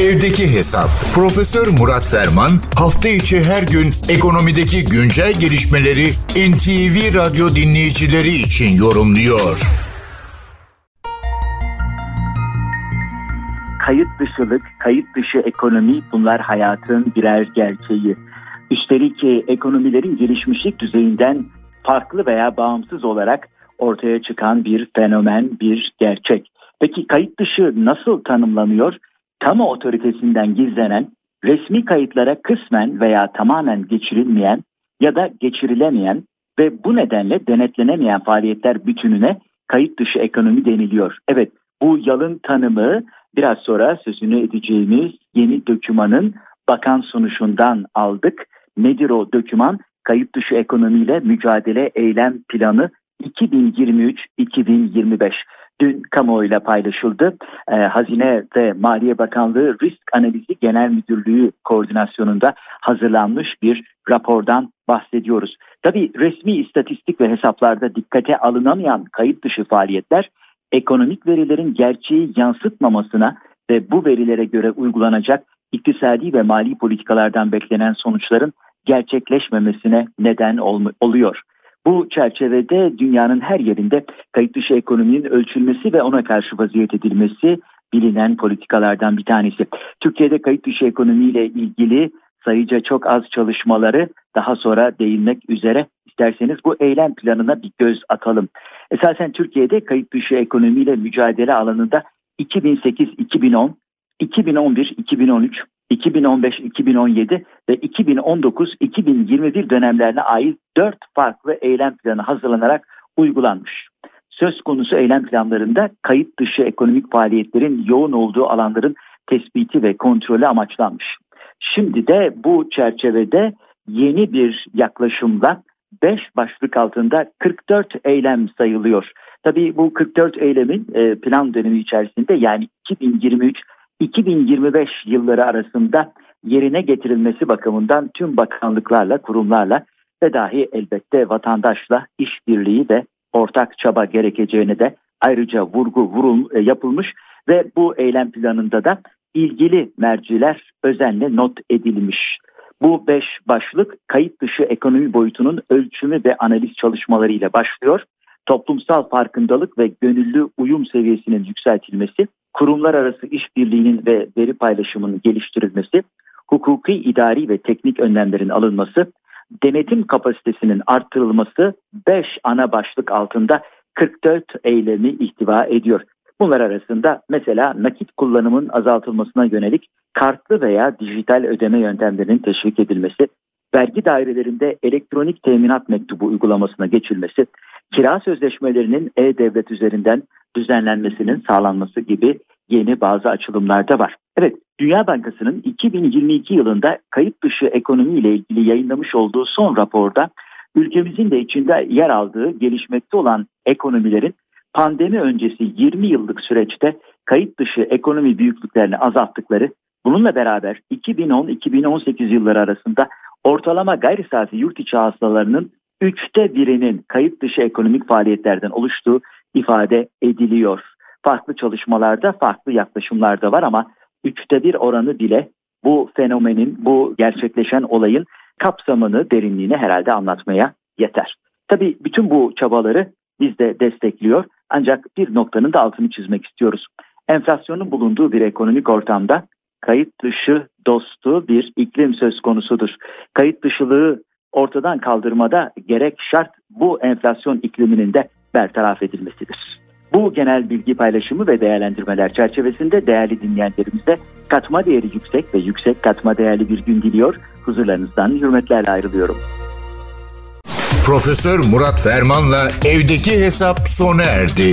Evdeki Hesap. Profesör Murat Ferman hafta içi her gün ekonomideki güncel gelişmeleri NTV Radyo dinleyicileri için yorumluyor. Kayıt dışılık, kayıt dışı ekonomi bunlar hayatın birer gerçeği. Üstelik ekonomilerin gelişmişlik düzeyinden farklı veya bağımsız olarak ortaya çıkan bir fenomen, bir gerçek. Peki kayıt dışı nasıl tanımlanıyor? Kamu otoritesinden gizlenen, resmi kayıtlara kısmen veya tamamen geçirilmeyen ya da geçirilemeyen ve bu nedenle denetlenemeyen faaliyetler bütününe kayıt dışı ekonomi deniliyor. Evet bu yalın tanımı biraz sonra sözünü edeceğimiz yeni dökümanın bakan sunuşundan aldık. Nedir o döküman? Kayıt dışı ekonomiyle mücadele eylem planı 2023-2025 dün kamuoyuyla paylaşıldı. Ee, Hazine ve Maliye Bakanlığı Risk Analizi Genel Müdürlüğü koordinasyonunda hazırlanmış bir rapordan bahsediyoruz. Tabi resmi istatistik ve hesaplarda dikkate alınamayan kayıt dışı faaliyetler ekonomik verilerin gerçeği yansıtmamasına ve bu verilere göre uygulanacak iktisadi ve mali politikalardan beklenen sonuçların gerçekleşmemesine neden ol- oluyor. Bu çerçevede dünyanın her yerinde kayıt dışı ekonominin ölçülmesi ve ona karşı vaziyet edilmesi bilinen politikalardan bir tanesi. Türkiye'de kayıt dışı ekonomiyle ilgili sayıca çok az çalışmaları daha sonra değinmek üzere isterseniz bu eylem planına bir göz atalım. Esasen Türkiye'de kayıt dışı ekonomiyle mücadele alanında 2008-2010, 2011-2013, 2015-2017 ve 2019-2021 dönemlerine ait 4 farklı eylem planı hazırlanarak uygulanmış. Söz konusu eylem planlarında kayıt dışı ekonomik faaliyetlerin yoğun olduğu alanların tespiti ve kontrolü amaçlanmış. Şimdi de bu çerçevede yeni bir yaklaşımla 5 başlık altında 44 eylem sayılıyor. Tabii bu 44 eylemin e, plan dönemi içerisinde yani 2023 2025 yılları arasında yerine getirilmesi bakımından tüm bakanlıklarla, kurumlarla ve dahi elbette vatandaşla işbirliği ve ortak çaba gerekeceğine de ayrıca vurgu vurul, e, yapılmış ve bu eylem planında da ilgili merciler özenle not edilmiş. Bu beş başlık kayıt dışı ekonomi boyutunun ölçümü ve analiz çalışmaları ile başlıyor. Toplumsal farkındalık ve gönüllü uyum seviyesinin yükseltilmesi, kurumlar arası işbirliğinin ve veri paylaşımının geliştirilmesi, hukuki, idari ve teknik önlemlerin alınması, denetim kapasitesinin arttırılması 5 ana başlık altında 44 eylemi ihtiva ediyor. Bunlar arasında mesela nakit kullanımın azaltılmasına yönelik kartlı veya dijital ödeme yöntemlerinin teşvik edilmesi, vergi dairelerinde elektronik teminat mektubu uygulamasına geçilmesi, kira sözleşmelerinin e-devlet üzerinden düzenlenmesinin sağlanması gibi yeni bazı açılımlar da var. Evet, Dünya Bankası'nın 2022 yılında kayıt dışı ekonomi ile ilgili yayınlamış olduğu son raporda ülkemizin de içinde yer aldığı gelişmekte olan ekonomilerin pandemi öncesi 20 yıllık süreçte kayıt dışı ekonomi büyüklüklerini azalttıkları, bununla beraber 2010-2018 yılları arasında ortalama gayri safi yurt içi hasılalarının üçte birinin kayıt dışı ekonomik faaliyetlerden oluştuğu ifade ediliyor. Farklı çalışmalarda farklı yaklaşımlar da var ama üçte bir oranı bile bu fenomenin, bu gerçekleşen olayın kapsamını, derinliğini herhalde anlatmaya yeter. Tabii bütün bu çabaları biz de destekliyor ancak bir noktanın da altını çizmek istiyoruz. Enflasyonun bulunduğu bir ekonomik ortamda kayıt dışı dostu bir iklim söz konusudur. Kayıt dışılığı ortadan kaldırmada gerek şart bu enflasyon ikliminin de bertaraf edilmesidir. Bu genel bilgi paylaşımı ve değerlendirmeler çerçevesinde değerli dinleyenlerimize katma değeri yüksek ve yüksek katma değerli bir gün diliyor. Huzurlarınızdan hürmetlerle ayrılıyorum. Profesör Murat Ferman'la evdeki hesap sona erdi.